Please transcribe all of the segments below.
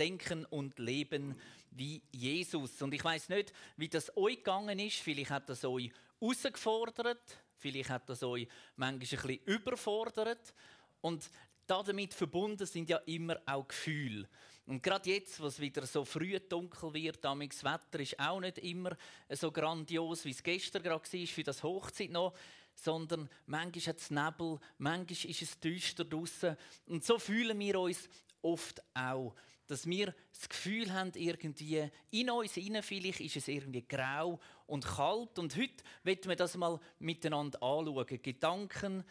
denken und leben wie Jesus. Und ich weiß nicht, wie das euch gegangen ist. Vielleicht hat das euch herausgefordert, vielleicht hat das euch manchmal ein bisschen überfordert. Und damit verbunden sind ja immer auch Gefühle. Und gerade jetzt, was wieder so früh dunkel wird, das Wetter ist auch nicht immer so grandios, wie es gestern gerade war, für das Hochzeit noch, sondern manchmal hat es Nebel, manchmal ist es düster draußen. Und so fühlen wir uns oft auch, dass wir das Gefühl haben, irgendwie in uns innen vielleicht ist es irgendwie grau und kalt. Und heute wollen wir das mal miteinander anschauen. Gedanken,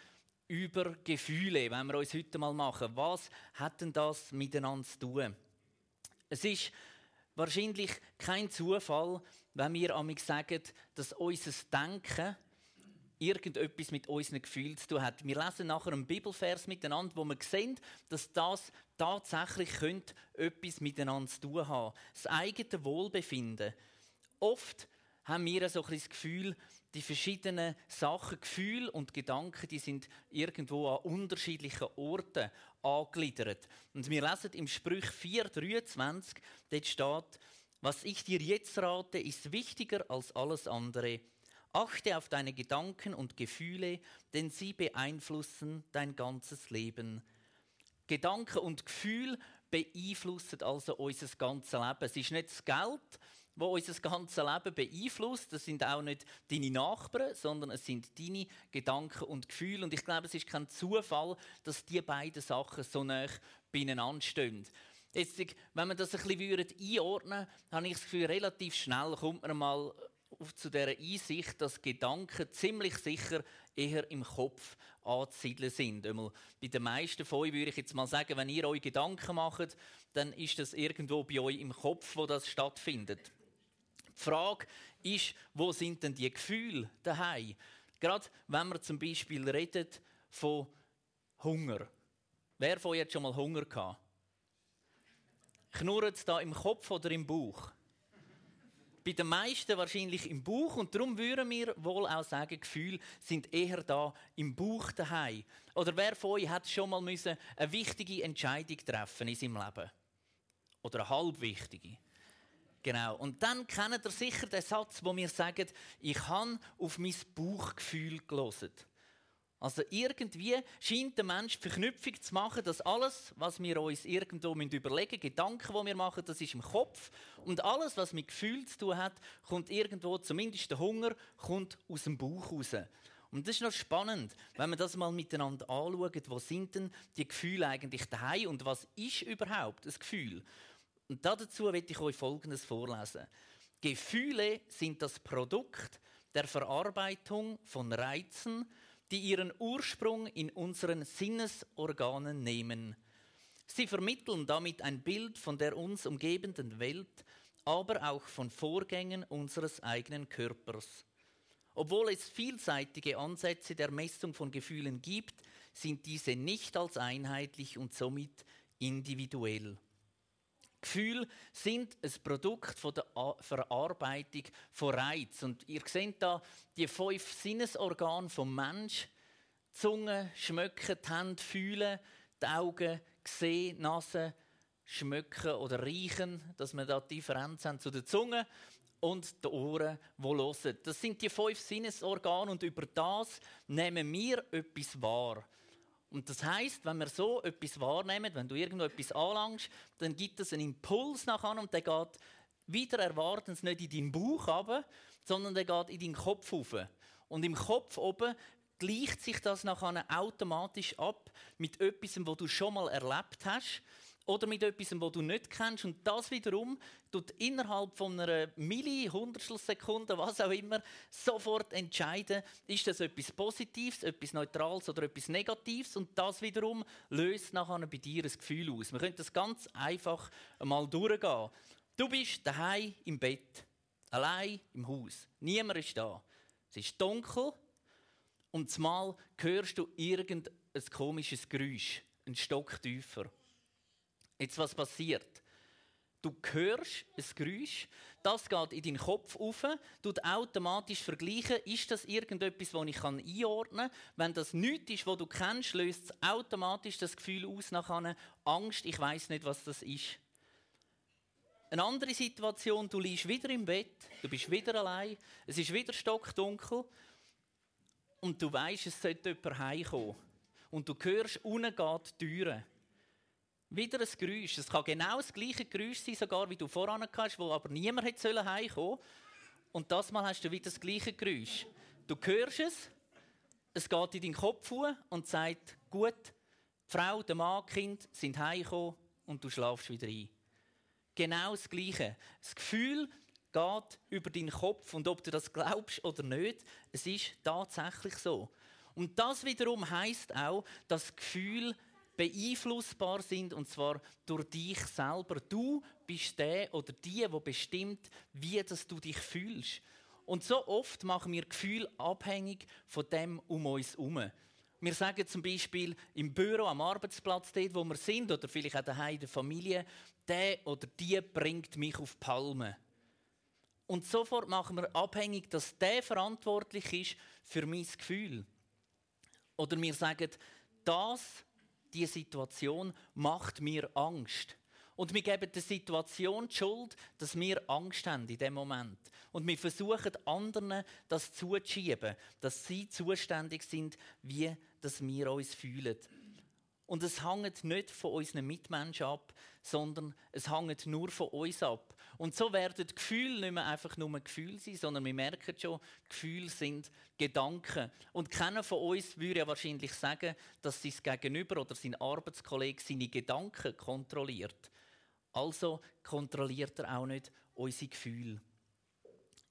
über Gefühle, wenn wir uns heute mal machen. Was hat denn das miteinander zu tun? Es ist wahrscheinlich kein Zufall, wenn wir amig sagen, dass unser Denken irgendetwas mit unseren Gefühlen zu tun hat. Wir lesen nachher einen Bibelvers miteinander, wo wir sehen, dass das tatsächlich etwas miteinander zu tun haben. Das eigene Wohlbefinden. Oft haben wir so ein das Gefühl, die verschiedenen Sachen, Gefühle und Gedanken, die sind irgendwo an unterschiedlichen Orten angegliedert. Und wir lesen im Sprüch 4,23, dort steht, was ich dir jetzt rate, ist wichtiger als alles andere. Achte auf deine Gedanken und Gefühle, denn sie beeinflussen dein ganzes Leben. Gedanken und Gefühl beeinflussen also unser ganzes Leben. Es ist nicht das Geld, wo unser ganzes Leben beeinflusst. Das sind auch nicht deine Nachbarn, sondern es sind deine Gedanken und Gefühle. Und ich glaube, es ist kein Zufall, dass die beiden Sachen so nah beieinander stehen. Jetzt, wenn man das ein bisschen einordnen würde, habe ich das Gefühl, relativ schnell kommt man mal zu der Einsicht, dass Gedanken ziemlich sicher eher im Kopf anzusiedeln sind. Einmal bei den meisten von euch würde ich jetzt mal sagen, wenn ihr euch Gedanken macht, dann ist das irgendwo bei euch im Kopf, wo das stattfindet. Die Frage ist, wo sind denn die Gefühle daheim? Gerade wenn wir zum Beispiel reden von Hunger. Wer von euch hat schon mal Hunger gehabt? Knurrt es da im Kopf oder im Bauch? Bei den meisten wahrscheinlich im Bauch und darum würden wir wohl auch sagen, Gefühle sind eher da im Bauch daheim. Oder wer von euch hat schon mal müssen eine wichtige Entscheidung treffen in seinem Leben? Oder eine halb wichtige? Genau. Und dann kennt ihr sicher den Satz, wo wir sagen, ich habe auf mein Bauchgefühl gelesen. Also irgendwie scheint der Mensch Verknüpfung zu machen, dass alles, was wir uns irgendwo überlegen Gedanken, die wir machen, das ist im Kopf. Und alles, was mit Gefühl zu tun hat, kommt irgendwo, zumindest der Hunger, kommt aus dem Bauch raus. Und das ist noch spannend, wenn wir das mal miteinander anschauen, wo sind denn die Gefühle eigentlich daheim und was ist überhaupt ein Gefühl? Und dazu werde ich euch Folgendes vorlesen. Gefühle sind das Produkt der Verarbeitung von Reizen, die ihren Ursprung in unseren Sinnesorganen nehmen. Sie vermitteln damit ein Bild von der uns umgebenden Welt, aber auch von Vorgängen unseres eigenen Körpers. Obwohl es vielseitige Ansätze der Messung von Gefühlen gibt, sind diese nicht als einheitlich und somit individuell. Gefühle sind ein Produkt der Verarbeitung von Reiz. Und ihr seht da die fünf Sinnesorgane vom Mensch: Zunge, Schmecken, die Hände, Fühlen, die Augen, Sehen, Nase, Schmecken oder Riechen, dass wir da die Differenz haben zu der Zunge und den Ohren, die hören. Das sind die fünf Sinnesorgane und über das nehmen wir etwas wahr. Und das heißt, wenn wir so etwas wahrnehmen, wenn du irgendwo etwas anlangst, dann gibt es einen Impuls nachher und der geht wieder erwartens nicht in deinen Bauch runter, sondern der geht in deinen Kopf rauf. Und im Kopf oben gleicht sich das nachher automatisch ab mit etwas, was du schon mal erlebt hast oder mit etwas, das du nicht kennst. Und das wiederum tut innerhalb von einer Milli, Hundertstelsekunde, was auch immer, sofort entscheiden, ist das etwas Positives, etwas Neutrales oder etwas Negatives. Und das wiederum löst nachher bei dir ein Gefühl aus. Wir können das ganz einfach mal durchgehen. Du bist daheim im Bett, allein im Haus. Niemand ist da. Es ist dunkel und zumal hörst du irgendein komisches Geräusch, ein Stock tiefer. Jetzt, was passiert? Du hörst ein Geräusch, das geht in deinen Kopf auf, du automatisch vergleichen, ist das irgendetwas, das ich einordnen kann. Wenn das nichts ist, was du kennst, löst es automatisch das Gefühl aus nach einer Angst, ich weiß nicht, was das ist. Eine andere Situation, du liegst wieder im Bett, du bist wieder allein, es ist wieder stockdunkel und du weißt, es sollte jemand heimkommen. Und du hörst, unten geht die Türe. Wieder ein Geräusch. Es kann genau das gleiche Geräusch sein, sogar wie du voran hast, wo aber niemand hätte heimkommen sollen. Und das Mal hast du wieder das gleiche Geräusch. Du hörst es, es geht in deinen Kopf und sagt, gut, die Frau, der Mann, die Kind sind heimgekommen und du schlafst wieder ein. Genau das Gleiche. Das Gefühl geht über deinen Kopf und ob du das glaubst oder nicht, es ist tatsächlich so. Und das wiederum heißt auch, dass Gefühle beeinflussbar sind und zwar durch dich selber. Du bist der oder die, wo bestimmt, wie das du dich fühlst. Und so oft machen wir Gefühl abhängig von dem um uns herum. Wir sagen zum Beispiel im Büro, am Arbeitsplatz, dort, wo wir sind, oder vielleicht auch daheim in der Familie, der oder die bringt mich auf die Palme. Und sofort machen wir abhängig, dass der verantwortlich ist für mein Gefühl. Oder wir sagen, das, die Situation macht mir Angst. Und wir geben der Situation die Schuld, dass wir Angst haben in dem Moment. Und wir versuchen anderen das zuzuschieben, dass sie zuständig sind, wie dass wir uns fühlen. Und es hängt nicht von unseren Mitmenschen ab, sondern es hängt nur von uns ab. Und so werden Gefühle nicht mehr einfach nur Gefühle sein, sondern wir merken schon, Gefühle sind Gedanken. Und keiner von uns würde ja wahrscheinlich sagen, dass sein Gegenüber oder sein Arbeitskollege seine Gedanken kontrolliert. Also kontrolliert er auch nicht unsere Gefühle.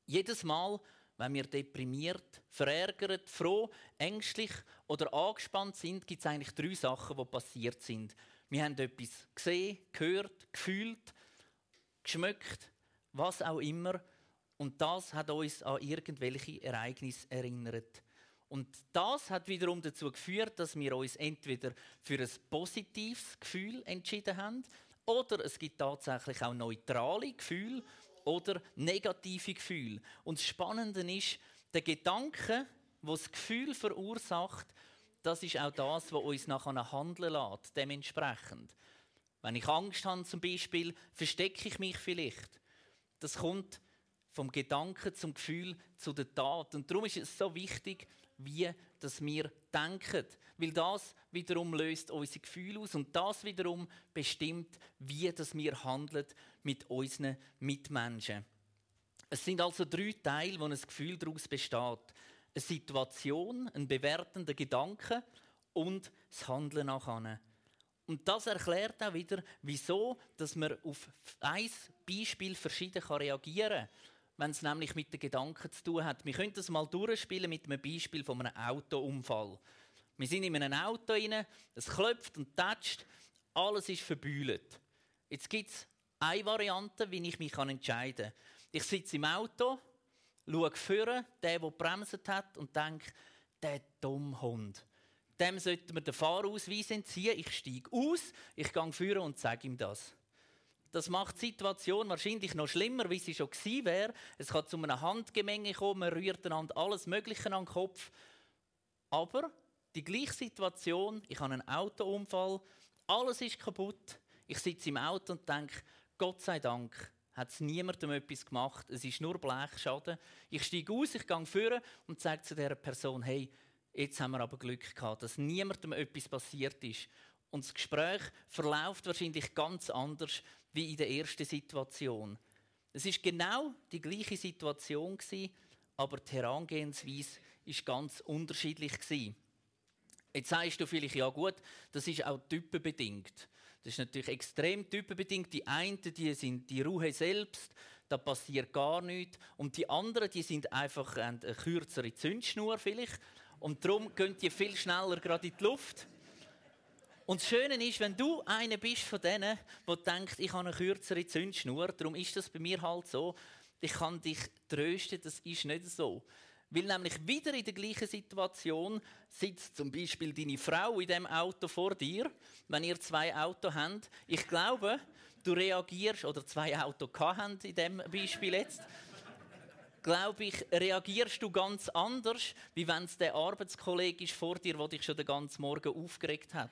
Jedes Mal, wenn wir deprimiert, verärgert, froh, ängstlich oder angespannt sind, gibt es eigentlich drei Sachen, die passiert sind. Wir haben etwas gesehen, gehört, gefühlt, geschmeckt, was auch immer. Und das hat uns an irgendwelche Ereignisse erinnert. Und das hat wiederum dazu geführt, dass wir uns entweder für ein positives Gefühl entschieden haben, oder es gibt tatsächlich auch neutrale Gefühle oder negative Gefühle. Und das Spannende ist, der Gedanke, wo das Gefühl verursacht, das ist auch das, was uns nachher handeln lässt, dementsprechend. Wenn ich Angst habe zum Beispiel, verstecke ich mich vielleicht. Das kommt vom Gedanken zum Gefühl zu der Tat. Und darum ist es so wichtig, wie dass wir denken. Weil das wiederum löst unsere Gefühle aus und das wiederum bestimmt, wie dass wir handeln mit unseren Mitmenschen. Es sind also drei Teile, wo ein Gefühl daraus besteht. Eine Situation, ein bewertender Gedanke und das Handeln nachher. Und das erklärt auch wieder, wieso dass man auf ein Beispiel verschieden reagieren kann wenn es nämlich mit den Gedanken zu tun hat. Wir können das mal durchspielen mit einem Beispiel von einem Autounfall. Wir sind in einem Auto rein, es klopft und tätscht, alles ist verbühlt. Jetzt gibt es eine Variante, wie ich mich entscheiden kann. Ich sitze im Auto, schaue vorne, der, der bremset hat, und denke, der dumme Hund. Dem sollten wir den Fahrausweis entziehen. Ich steige aus, ich gehe vorne und sage ihm das. Das macht die Situation wahrscheinlich noch schlimmer, wie sie schon gewesen wäre. Es kann zu einem Handgemenge kommen, man rührt einander alles Mögliche an den Kopf. Aber die gleiche Situation, ich habe einen Autounfall, alles ist kaputt. Ich sitze im Auto und denke, Gott sei Dank hat es niemandem etwas gemacht. Es ist nur Blechschaden. Ich steige aus, ich gehe führen und sage zu der Person, hey, jetzt haben wir aber Glück gehabt, dass niemandem etwas passiert ist. Und das Gespräch verläuft wahrscheinlich ganz anders wie in der ersten Situation. Es ist genau die gleiche Situation aber die Herangehensweise ist ganz unterschiedlich. Jetzt sagst du vielleicht, ja gut, das ist auch typenbedingt. Das ist natürlich extrem typenbedingt. Die einen, die sind die Ruhe selbst, da passiert gar nichts. Und die anderen, die sind einfach eine kürzere Zündschnur vielleicht. Und darum gehen die viel schneller gerade in die Luft. Und das Schöne ist, wenn du einer bist von denen, der denkt, ich habe eine kürzere Zündschnur, darum ist das bei mir halt so, ich kann dich trösten, das ist nicht so. Weil nämlich wieder in der gleichen Situation sitzt zum Beispiel deine Frau in dem Auto vor dir, wenn ihr zwei Autos habt. Ich glaube, du reagierst, oder zwei Autos haben in dem Beispiel jetzt, glaube ich, reagierst du ganz anders, wie wenn es der Arbeitskollege ist vor dir, der dich schon den ganzen Morgen aufgeregt hat.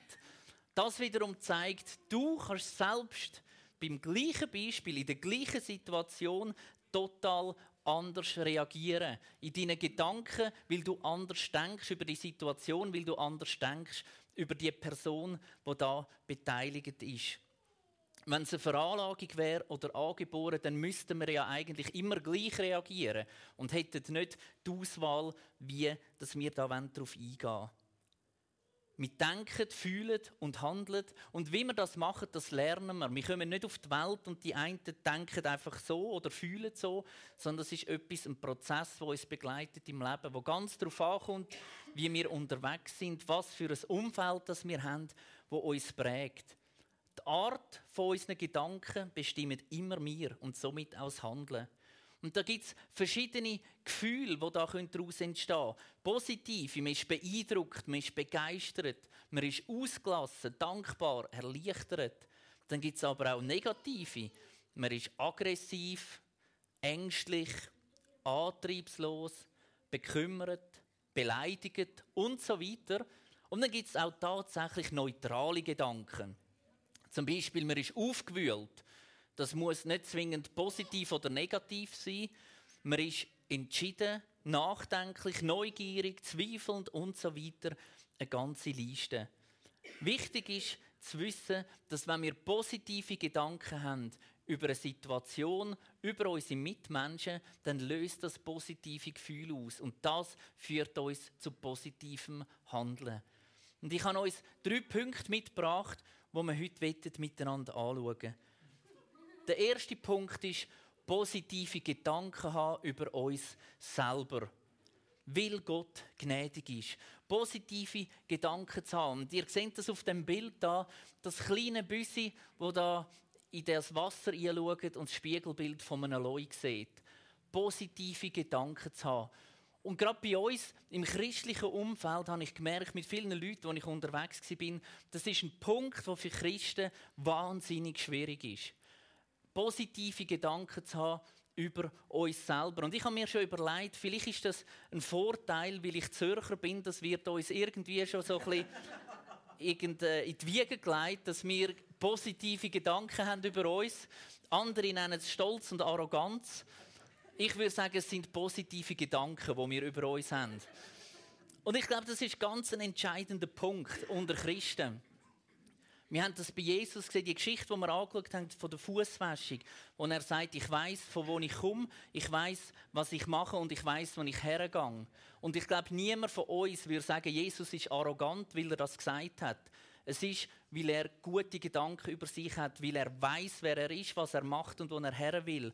Das wiederum zeigt, du kannst selbst beim gleichen Beispiel, in der gleichen Situation total anders reagieren. In deinen Gedanken, weil du anders denkst über die Situation, weil du anders denkst über die Person, die da beteiligt ist. Wenn es eine Veranlagung wäre oder angeboren, dann müssten wir ja eigentlich immer gleich reagieren und hätten nicht die Auswahl, wie dass wir darauf eingehen wollen. Wir denken, fühlen und handeln. Und wie wir das machen, das lernen wir. Wir kommen nicht auf die Welt und die einen denken einfach so oder fühlen so, sondern es ist etwas, ein Prozess, der uns begleitet im Leben, wo ganz darauf ankommt, wie wir unterwegs sind, was für ein Umfeld das wir haben, wo uns prägt. Die Art von unseren Gedanken bestimmt immer wir und somit auch das Handeln. Und da gibt es verschiedene Gefühle, die daraus entstehen können. Positiv, man ist beeindruckt, man ist begeistert, man ist ausgelassen, dankbar, erleichtert. Dann gibt es aber auch negative. Man ist aggressiv, ängstlich, antriebslos, bekümmert, beleidigt und so weiter. Und dann gibt es auch tatsächlich neutrale Gedanken. Zum Beispiel, man ist aufgewühlt das muss nicht zwingend positiv oder negativ sein. Man ist entschieden, nachdenklich, neugierig, zweifelnd und so weiter. Eine ganze Liste. Wichtig ist zu wissen, dass wenn wir positive Gedanken haben über eine Situation, über unsere Mitmenschen, dann löst das positive Gefühl aus. Und das führt uns zu positivem Handeln. Und ich habe uns drei Punkte mitgebracht, die wir heute miteinander anschauen wollen. Der erste Punkt ist, positive Gedanken haben über uns selber. Weil Gott gnädig ist. Positive Gedanken zu haben. Und ihr seht das auf dem Bild da, das kleine Büssi, wo da in das Wasser einschaut und das Spiegelbild von einem Leu sieht. Positive Gedanken zu haben. Und gerade bei uns im christlichen Umfeld habe ich gemerkt, mit vielen Leuten, die ich unterwegs war, das ist ein Punkt, der für Christen wahnsinnig schwierig ist positive Gedanken zu haben über uns selber. Und ich habe mir schon überlegt, vielleicht ist das ein Vorteil, weil ich Zürcher bin, das wird uns irgendwie schon so ein bisschen in die Wiege gelegt, dass wir positive Gedanken haben über uns. Andere nennen es Stolz und Arroganz. Ich würde sagen, es sind positive Gedanken, die wir über uns haben. Und ich glaube, das ist ganz ein entscheidender Punkt unter Christen. Wir haben das bei Jesus gesehen, die Geschichte, die wir angeschaut haben von der Fußwäschung, wo er sagt, ich weiß, von wo ich komme, ich weiß, was ich mache und ich weiß, wo ich hergehe. Und ich glaube, niemand von uns würde sagen, Jesus ist arrogant, weil er das gesagt hat. Es ist, weil er gute Gedanken über sich hat, weil er weiß, wer er ist, was er macht und wo er her will.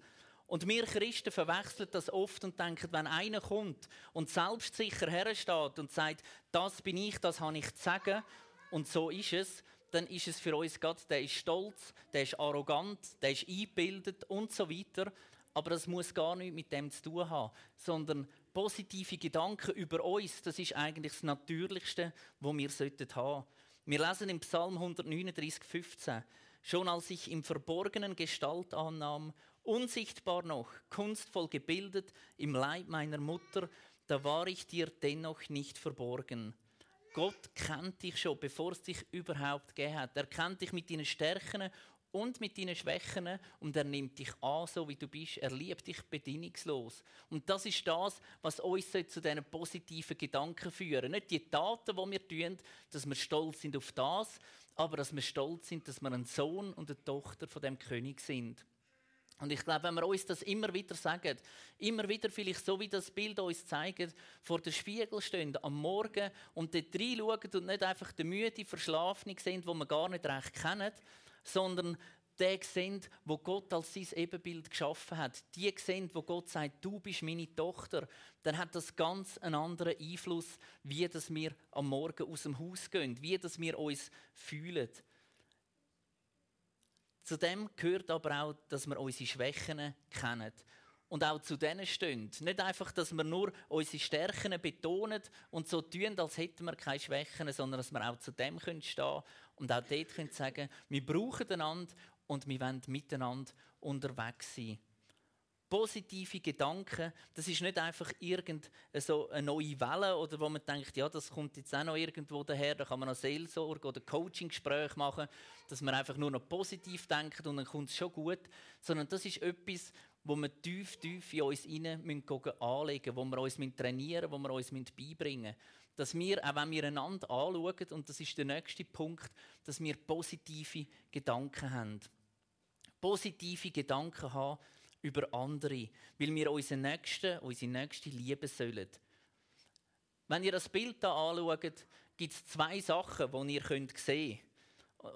Und wir Christen verwechseln das oft und denken, wenn einer kommt und selbstsicher hersteht und sagt, das bin ich, das habe ich zu sagen und so ist es, dann ist es für uns Gott, der ist stolz, der ist arrogant, der ist eingebildet und so weiter. Aber das muss gar nichts mit dem zu tun haben, sondern positive Gedanken über uns, das ist eigentlich das Natürlichste, was wir sollten haben. Wir lesen im Psalm 139, 15. Schon als ich im Verborgenen Gestalt annahm, unsichtbar noch, kunstvoll gebildet im Leib meiner Mutter, da war ich dir dennoch nicht verborgen. Gott kennt dich schon, bevor es dich überhaupt gegeben hat. Er kennt dich mit deinen Stärken und mit deinen Schwächen und er nimmt dich an, so wie du bist. Er liebt dich bedingungslos. Und das ist das, was uns zu diesen positiven Gedanken führen. Nicht die Taten, die wir tun, dass wir stolz sind auf das, aber dass wir stolz sind, dass wir ein Sohn und eine Tochter von dem König sind. Und ich glaube, wenn wir uns das immer wieder sagen, immer wieder vielleicht so wie das Bild uns zeigt, vor dem Spiegel stehen am Morgen und dort reinschauen und nicht einfach den müde, verschlafene sind, wo wir gar nicht recht kennen, sondern die sehen, wo Gott als sein Ebenbild geschaffen hat. Die sehen, wo Gott sagt, du bist meine Tochter. Dann hat das ganz einen anderen Einfluss, wie dass wir am Morgen aus dem Haus gehen, wie dass wir uns fühlen. Zu dem gehört aber auch, dass wir unsere Schwächen kennen und auch zu denen stehen. Nicht einfach, dass wir nur unsere Stärken betonen und so tun, als hätten wir keine Schwächen, sondern dass wir auch zu dem stehen können und auch dort können sagen, wir brauchen einander und wir wollen miteinander unterwegs sein. Positive Gedanken, das ist nicht einfach irgendeine so eine neue Welle oder wo man denkt, ja, das kommt jetzt auch noch irgendwo daher, da kann man noch Seelsorge oder Coaching-Gespräche machen, dass man einfach nur noch positiv denkt und dann kommt es schon gut, sondern das ist etwas, wo wir tief, tief in uns hinein anlegen müssen, wo wir uns trainieren wo wir uns beibringen müssen. Dass wir, auch wenn wir einander anschauen, und das ist der nächste Punkt, dass wir positive Gedanken haben. Positive Gedanken haben über andere, weil wir unsere Nächsten, unsere Nächste lieben sollen. Wenn ihr das Bild hier anschaut, gibt es zwei Sachen, die ihr sehen könnt.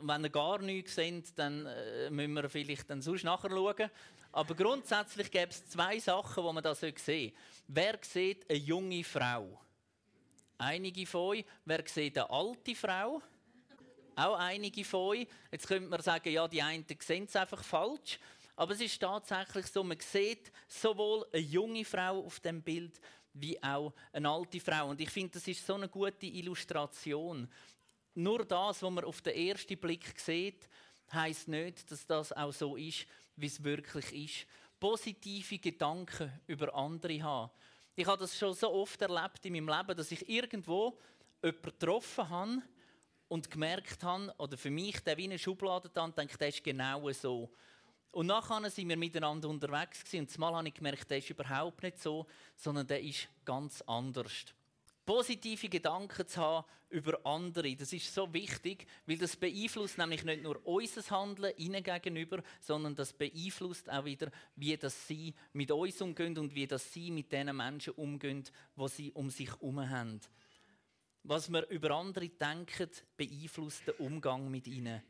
Wenn ihr gar nichts seht, dann äh, müssen wir vielleicht dann sonst nachher schauen. Aber grundsätzlich gibt es zwei Sachen, die man da sehen sollte. Wer sieht eine junge Frau? Einige von euch. Wer sieht eine alte Frau? Auch einige von euch. Jetzt könnte man sagen, ja, die einen sehen es einfach falsch. Aber es ist tatsächlich so, man sieht sowohl eine junge Frau auf dem Bild wie auch eine alte Frau. Und ich finde, das ist so eine gute Illustration. Nur das, was man auf den ersten Blick sieht, heißt nicht, dass das auch so ist, wie es wirklich ist. Positive Gedanken über andere haben. Ich habe das schon so oft erlebt in meinem Leben, dass ich irgendwo jemanden getroffen habe und gemerkt habe, oder für mich der wie eine Schublade da und denke, der ist genau so. Und nachher sind wir miteinander unterwegs gewesen, und zumal habe ich gemerkt, der ist überhaupt nicht so, sondern der ist ganz anders. Positive Gedanken zu haben über andere, das ist so wichtig, weil das beeinflusst nämlich nicht nur unser Handeln ihnen gegenüber, sondern das beeinflusst auch wieder, wie das sie mit uns umgehen und wie das sie mit den Menschen umgehen, die sie um sich herum haben. Was wir über andere denken, beeinflusst den Umgang mit ihnen.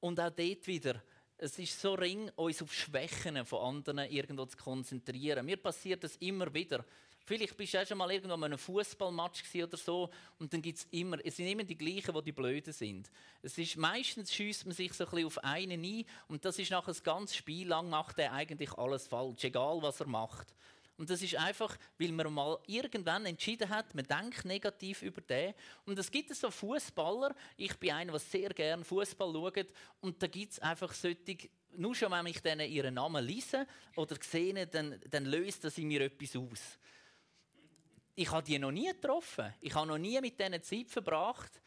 Und auch dort wieder, es ist so ring, uns auf Schwächen von anderen irgendwo zu konzentrieren. Mir passiert das immer wieder. Vielleicht bist du auch schon mal irgendwo an einem Fußballmatch oder so und dann gibt es immer, es sind immer die gleichen, die die Blöden sind. Es ist, meistens schießt man sich so ein bisschen auf einen ein und das ist nachher das ganze Spiel lang macht er eigentlich alles falsch, egal was er macht. Und das ist einfach, weil man mal irgendwann entschieden hat, man denkt negativ über den. Und es gibt so Fußballer. Ich bin einer, der sehr gerne Fußball schaut. Und da gibt es einfach solche, nur schon, wenn ich denen ihren Namen lese oder sehe, dann, dann löst das in mir etwas aus. Ich habe die noch nie getroffen. Ich habe noch nie mit denen Zeit verbracht.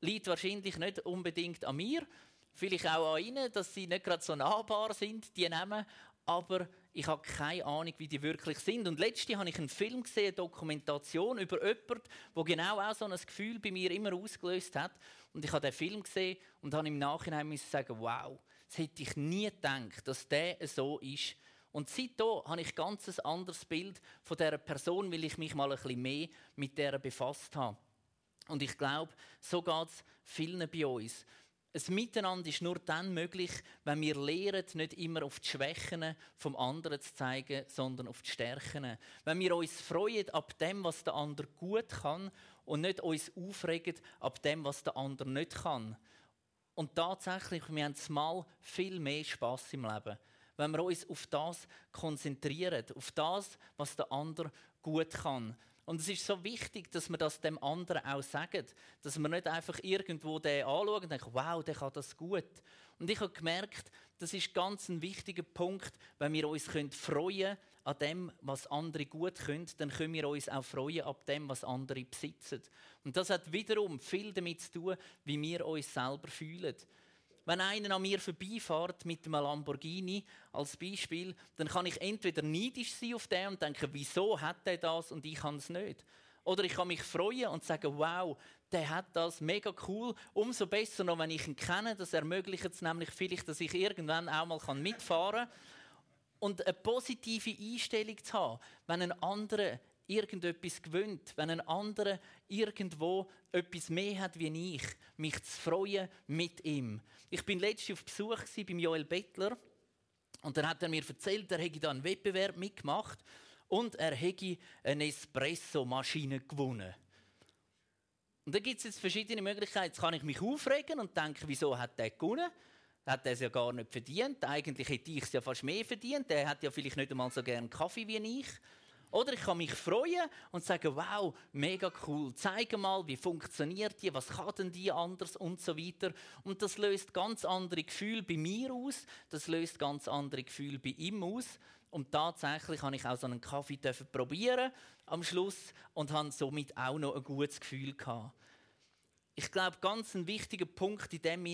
Liegt wahrscheinlich nicht unbedingt an mir. Vielleicht auch an ihnen, dass sie nicht gerade so nahbar sind, die Namen. Aber ich habe keine Ahnung, wie die wirklich sind. Und letztens habe ich einen Film gesehen, eine Dokumentation über jemanden, der genau auch so ein Gefühl bei mir immer ausgelöst hat. Und ich habe den Film gesehen und habe im Nachhinein müssen sagen, wow, das hätte ich nie gedacht, dass der so ist. Und seitdem habe ich ein ganz anderes Bild von dieser Person, weil ich mich mal ein bisschen mehr mit der befasst habe. Und ich glaube, so geht es vielen bei uns. Ein Miteinander ist nur dann möglich, wenn wir lernen, nicht immer auf die Schwächen vom anderen zu zeigen, sondern auf die Stärken. Wenn wir uns freuen ab dem, was der andere gut kann und nicht uns aufregen ab dem, was der andere nicht kann. Und tatsächlich, wir haben mal viel mehr Spaß im Leben, wenn wir uns auf das konzentrieren, auf das, was der andere gut kann. Und es ist so wichtig, dass wir das dem anderen auch sagen. Dass wir nicht einfach irgendwo den anschauen und denken, wow, der kann das gut. Und ich habe gemerkt, das ist ganz ein wichtiger Punkt, wenn wir uns freuen können an dem, was andere gut können, dann können wir uns auch freuen an dem, was andere besitzen. Und das hat wiederum viel damit zu tun, wie wir uns selber fühlen. Wenn einer an mir vorbeifährt mit einem Lamborghini als Beispiel, dann kann ich entweder neidisch sein auf den und denken, wieso hat er das und ich kann es nicht. Oder ich kann mich freuen und sagen, wow, der hat das, mega cool. Umso besser noch, wenn ich ihn kenne. Das ermöglicht es nämlich vielleicht, dass ich irgendwann auch mal mitfahren kann. Und eine positive Einstellung zu haben, wenn ein anderer irgendetwas gewöhnt, wenn ein anderer irgendwo etwas mehr hat wie ich, mich zu freuen mit ihm. Ich bin letztens auf Besuch bei Joel Bettler und dann hat er mir erzählt, er hätte da einen Wettbewerb mitgemacht und er hätte eine Espresso-Maschine gewonnen. Und da gibt es jetzt verschiedene Möglichkeiten. Jetzt kann ich mich aufregen und denken, wieso hat der gewonnen? Hat er es ja gar nicht verdient. Eigentlich hätte ich es ja fast mehr verdient. Der hat ja vielleicht nicht einmal so gerne Kaffee wie ich. Oder ich kann mich freuen und sagen, wow, mega cool, zeige mal, wie funktioniert die, was kann denn die anders und so weiter. Und das löst ganz andere Gefühle bei mir aus, das löst ganz andere Gefühle bei ihm aus. Und tatsächlich habe ich auch so einen Kaffee probieren am Schluss und habe somit auch noch ein gutes Gefühl gehabt. Ich glaube, ganz ein wichtiger Punkt in dem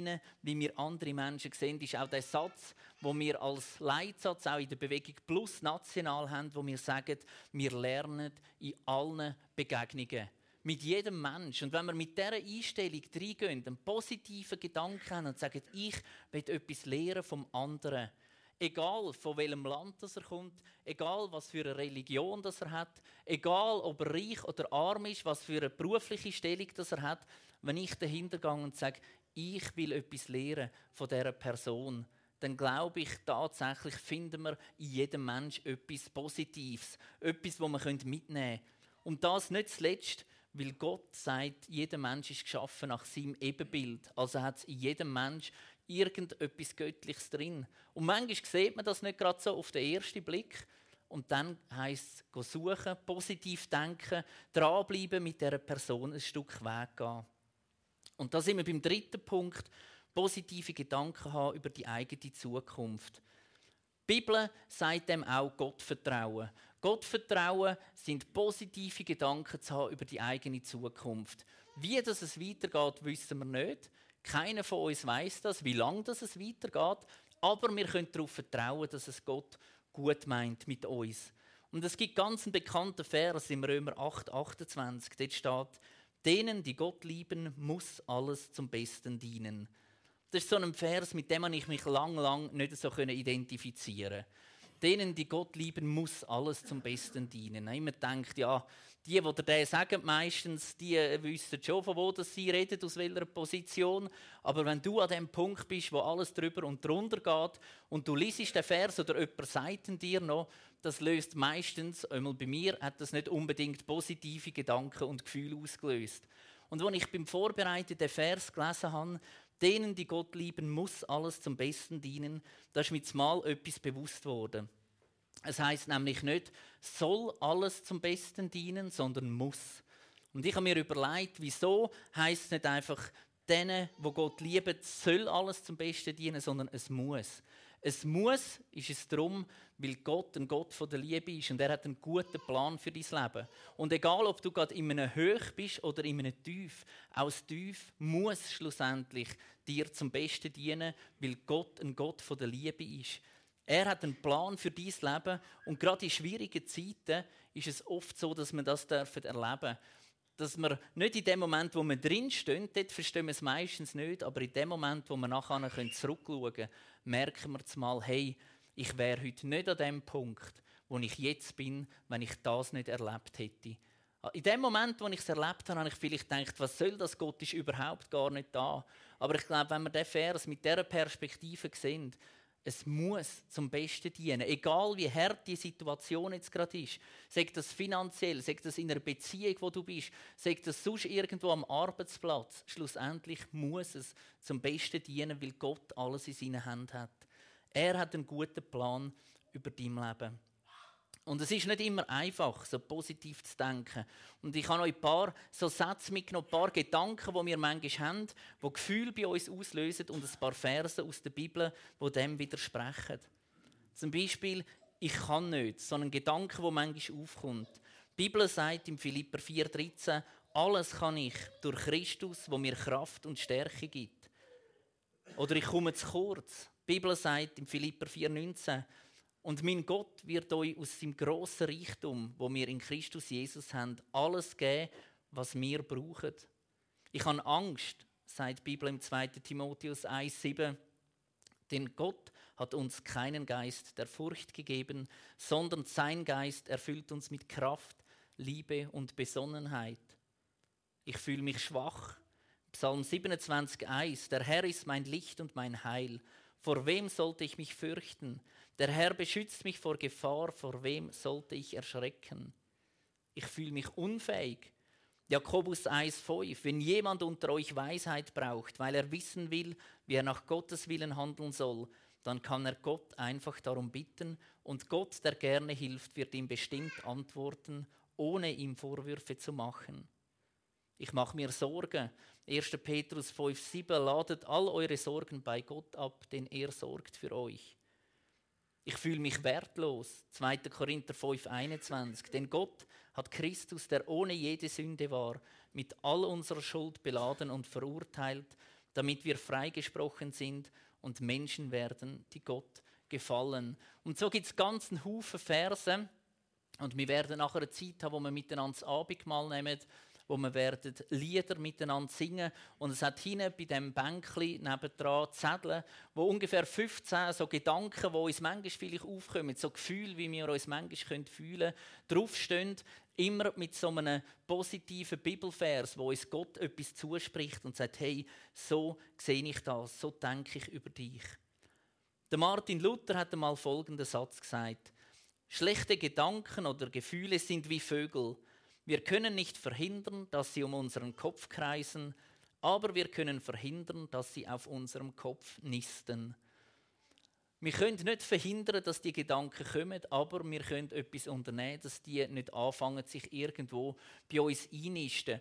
wie wir andere Menschen sehen, ist auch der Satz, wo wir als Leitsatz auch in der Bewegung Plus national haben, wo wir sagen, wir lernen in allen Begegnungen. Mit jedem Menschen. Und wenn wir mit dieser Einstellung reingehen, einen positiven Gedanken haben und sagen, ich will etwas lernen vom anderen, Egal von welchem Land das er kommt, egal was für eine Religion das er hat, egal ob er reich oder arm ist, was für eine berufliche Stellung das er hat, wenn ich dahinter gehe und sage, ich will etwas lernen von dieser Person, dann glaube ich tatsächlich, finden wir in jedem Mensch etwas Positives, etwas, das wir mitnehmen können. Und das nicht zuletzt, weil Gott sagt, jeder Mensch ist geschaffen nach seinem Ebenbild. Also hat es in jedem Mensch irgendetwas Göttliches drin. Und manchmal sieht man das nicht gerade so auf den ersten Blick. Und dann heisst es, suchen, positiv denken, dranbleiben, mit dieser Person ein Stück Weg gehen. Und da sind wir beim dritten Punkt, positive Gedanken haben über die eigene Zukunft. Die Bibel sagt dem auch Gottvertrauen. Gottvertrauen sind positive Gedanken zu haben über die eigene Zukunft. Wie das es weitergeht, wissen wir nicht. Keiner von uns weiß das, wie lange das es weitergeht. Aber wir können darauf vertrauen, dass es Gott gut meint mit uns. Und es gibt ganz einen bekannten Vers im Römer 8, 28. Dort steht, denen, die Gott lieben, muss alles zum Besten dienen. Das ist so ein Vers, mit dem ich mich lang, lang nicht so identifizieren konnte denen, die Gott lieben, muss alles zum Besten dienen. Immer denkt, ja, die, die das sagen, meistens, die wissen schon, von wo das sie reden, aus welcher Position. Aber wenn du an dem Punkt bist, wo alles drüber und drunter geht und du liest den Vers oder jemand sagt dir noch, das löst meistens, einmal bei mir, hat das nicht unbedingt positive Gedanken und Gefühle ausgelöst. Und als ich beim Vorbereiten den Vers gelesen habe, Denen, die Gott lieben, muss alles zum Besten dienen. Da ist mir mal etwas bewusst worden. Es heißt nämlich nicht, soll alles zum Besten dienen, sondern muss. Und ich habe mir überlegt, wieso heißt es nicht einfach, denen, wo Gott liebt, soll alles zum Besten dienen, sondern es muss. Es muss ist es darum, weil Gott ein Gott von der Liebe ist und er hat einen guten Plan für dein Leben. Und egal, ob du gerade in einem Höch bist oder in einem Tief, das Tief muss schlussendlich dir zum Besten dienen, weil Gott ein Gott von der Liebe ist. Er hat einen Plan für dein Leben und gerade in schwierigen Zeiten ist es oft so, dass wir das erleben dürfen dass wir nicht in dem Moment, wo wir drinstehen, dort verstehen wir es meistens nicht, aber in dem Moment, wo wir nachher zurückschauen können, merken wir mal, hey, ich wäre heute nicht an dem Punkt, wo ich jetzt bin, wenn ich das nicht erlebt hätte. In dem Moment, wo ich es erlebt habe, habe ich vielleicht gedacht, was soll das? Gott ist überhaupt gar nicht da. Aber ich glaube, wenn wir diesen Vers mit dieser Perspektive sehen, es muss zum Besten dienen. Egal wie hart die Situation jetzt gerade ist. Sagt das finanziell, sagt das in einer Beziehung, wo du bist, sagt das sonst irgendwo am Arbeitsplatz. Schlussendlich muss es zum Besten dienen, weil Gott alles in seinen Händen hat. Er hat einen guten Plan über dein Leben. Und es ist nicht immer einfach, so positiv zu denken. Und ich habe euch ein paar so Sätze mitgenommen, ein paar Gedanken, die wir manchmal haben, die Gefühle bei uns auslösen und ein paar Verse aus der Bibel, die dem widersprechen. Zum Beispiel, ich kann nicht, so ein Gedanke, der manchmal aufkommt. Die Bibel sagt im Philipper 4,13, alles kann ich durch Christus, wo mir Kraft und Stärke gibt. Oder ich komme zu kurz. Die Bibel sagt im Philipper 4,19, und mein Gott wird euch aus seinem grossen Reichtum, wo wir in Christus Jesus haben, alles geben, was wir brauchen. Ich habe Angst, sagt die Bibel im 2. Timotheus 1,7. Denn Gott hat uns keinen Geist der Furcht gegeben, sondern sein Geist erfüllt uns mit Kraft, Liebe und Besonnenheit. Ich fühle mich schwach. Psalm 27,1 Der Herr ist mein Licht und mein Heil. Vor wem sollte ich mich fürchten? Der Herr beschützt mich vor Gefahr, vor wem sollte ich erschrecken? Ich fühle mich unfähig. Jakobus 1,5 Wenn jemand unter euch Weisheit braucht, weil er wissen will, wie er nach Gottes Willen handeln soll, dann kann er Gott einfach darum bitten und Gott, der gerne hilft, wird ihm bestimmt antworten, ohne ihm Vorwürfe zu machen. Ich mache mir Sorgen. 1. Petrus 5,7 Ladet all eure Sorgen bei Gott ab, denn er sorgt für euch. Ich fühle mich wertlos. 2. Korinther 5, 21. Denn Gott hat Christus, der ohne jede Sünde war, mit all unserer Schuld beladen und verurteilt, damit wir freigesprochen sind und Menschen werden, die Gott gefallen. Und so gibt es ganzen Haufen Verse. Und wir werden nachher eine Zeit haben, wo wir miteinander das Abendmahl nehmen wo wir werden Lieder miteinander singen und es hat hinten bei dem Bänkli nebendran Zettel, wo ungefähr 15 so Gedanken, die uns manchmal vielleicht aufkommen, so Gefühle, wie wir uns manchmal fühlen können, draufstehen, immer mit so einem positiven Bibelvers, wo uns Gott etwas zuspricht und sagt, hey, so sehe ich das, so denke ich über dich. Der Martin Luther hat einmal folgenden Satz gesagt: Schlechte Gedanken oder Gefühle sind wie Vögel. Wir können nicht verhindern, dass sie um unseren Kopf kreisen, aber wir können verhindern, dass sie auf unserem Kopf nisten. Wir können nicht verhindern, dass die Gedanken kommen, aber wir können etwas unternehmen, dass die nicht anfangen, sich irgendwo bei uns einnisten.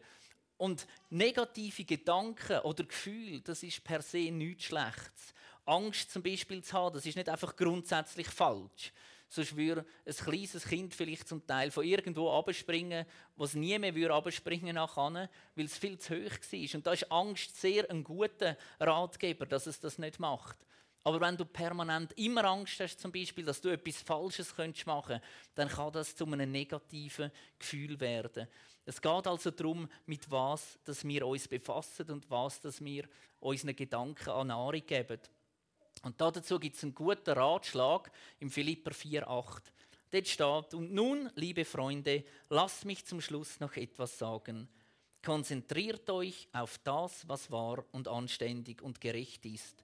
Und negative Gedanken oder Gefühle, das ist per se nichts Schlechtes. Angst zum Beispiel zu haben, das ist nicht einfach grundsätzlich falsch sonst würde ein kleines Kind vielleicht zum Teil von irgendwo abspringen, was nie mehr abspringen kann, weil es viel zu hoch war. Und da ist Angst sehr ein guter Ratgeber, dass es das nicht macht. Aber wenn du permanent immer Angst hast, zum Beispiel, dass du etwas Falsches könntest machen dann kann das zu einem negativen Gefühl werden. Es geht also darum, mit was dass wir uns befassen und was dass wir unseren Gedanken an Nahrung geben. Und dazu gibt es einen guten Ratschlag im Philipper 4,8. Dort steht, und nun, liebe Freunde, lasst mich zum Schluss noch etwas sagen. Konzentriert euch auf das, was wahr und anständig und gerecht ist.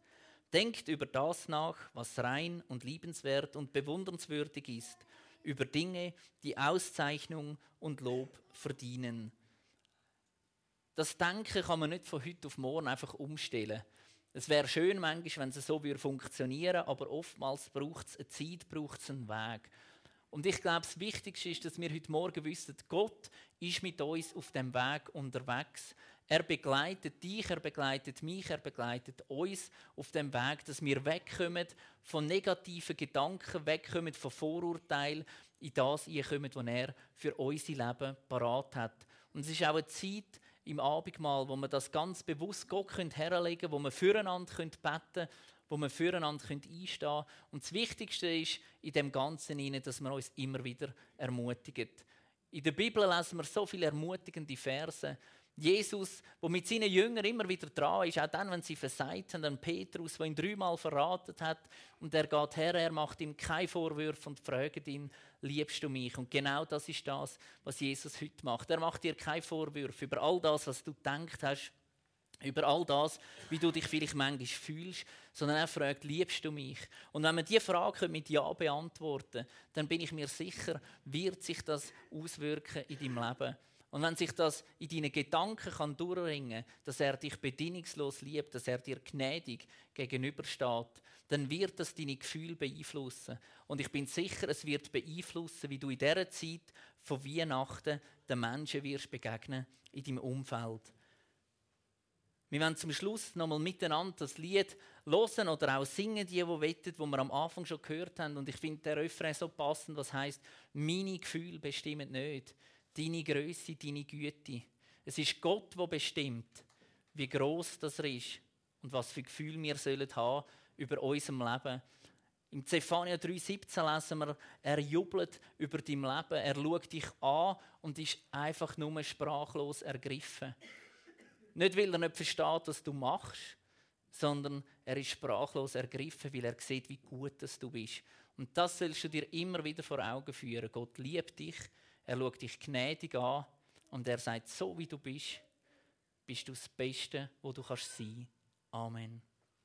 Denkt über das nach, was rein und liebenswert und bewundernswürdig ist, über Dinge, die Auszeichnung und Lob verdienen. Das Denken kann man nicht von heute auf morgen einfach umstellen. Es wäre schön manchmal, wenn es so funktionieren würde, aber oftmals braucht es eine Zeit, braucht es einen Weg. Und ich glaube, das Wichtigste ist, dass wir heute Morgen wissen, Gott ist mit uns auf dem Weg unterwegs. Er begleitet dich, er begleitet mich, er begleitet uns auf dem Weg, dass wir wegkommen von negativen Gedanken, wegkommen von Vorurteilen, in das hineinkommen, was er für unser Leben parat hat. Und es ist auch eine Zeit, im Abendmahl, wo wir das ganz bewusst Gott herlegen können, wo wir füreinander beten können, wo wir füreinander einstehen können. Und das Wichtigste ist in dem Ganzen, dass wir uns immer wieder ermutigen. In der Bibel lesen wir so viele ermutigende Verse. Jesus, der mit seinen Jüngern immer wieder dran ist, auch dann, wenn sie versagt haben, an Petrus, der ihn dreimal verraten hat, und er geht her, er macht ihm keine Vorwürfe und fragt ihn, liebst du mich? Und genau das ist das, was Jesus heute macht. Er macht dir keine Vorwürfe über all das, was du gedacht hast, über all das, wie du dich vielleicht manchmal fühlst, sondern er fragt, liebst du mich? Und wenn man diese Frage mit Ja beantworten dann bin ich mir sicher, wird sich das auswirken in deinem Leben. Und wenn sich das in deinen Gedanken kann durchringen kann, dass er dich bedingungslos liebt, dass er dir gnädig gegenübersteht, dann wird das deine Gefühle beeinflussen. Und ich bin sicher, es wird beeinflussen, wie du in dieser Zeit von Weihnachten den Menschen wirst begegnen in deinem Umfeld. Wir werden zum Schluss nochmal miteinander das Lied hören oder auch singen, die, die wettet, wo wir am Anfang schon gehört haben. Und ich finde der Refrain so passend, was heißt: Meine Gefühle bestimmen nicht deine Größe, deine Güte. Es ist Gott, der bestimmt, wie groß das ist und was für Gefühle wir sollen haben über unserem Leben. Im Zephania 3,17 lesen wir, er jubelt über dein Leben, er schaut dich an und ist einfach nur sprachlos ergriffen. Nicht, weil er nicht versteht, was du machst, sondern er ist sprachlos ergriffen, weil er sieht, wie gut du bist. Und das sollst du dir immer wieder vor Augen führen. Gott liebt dich, er schaut dich gnädig an und er sagt, so wie du bist, bist du das Beste, wo du kannst sein. Amen.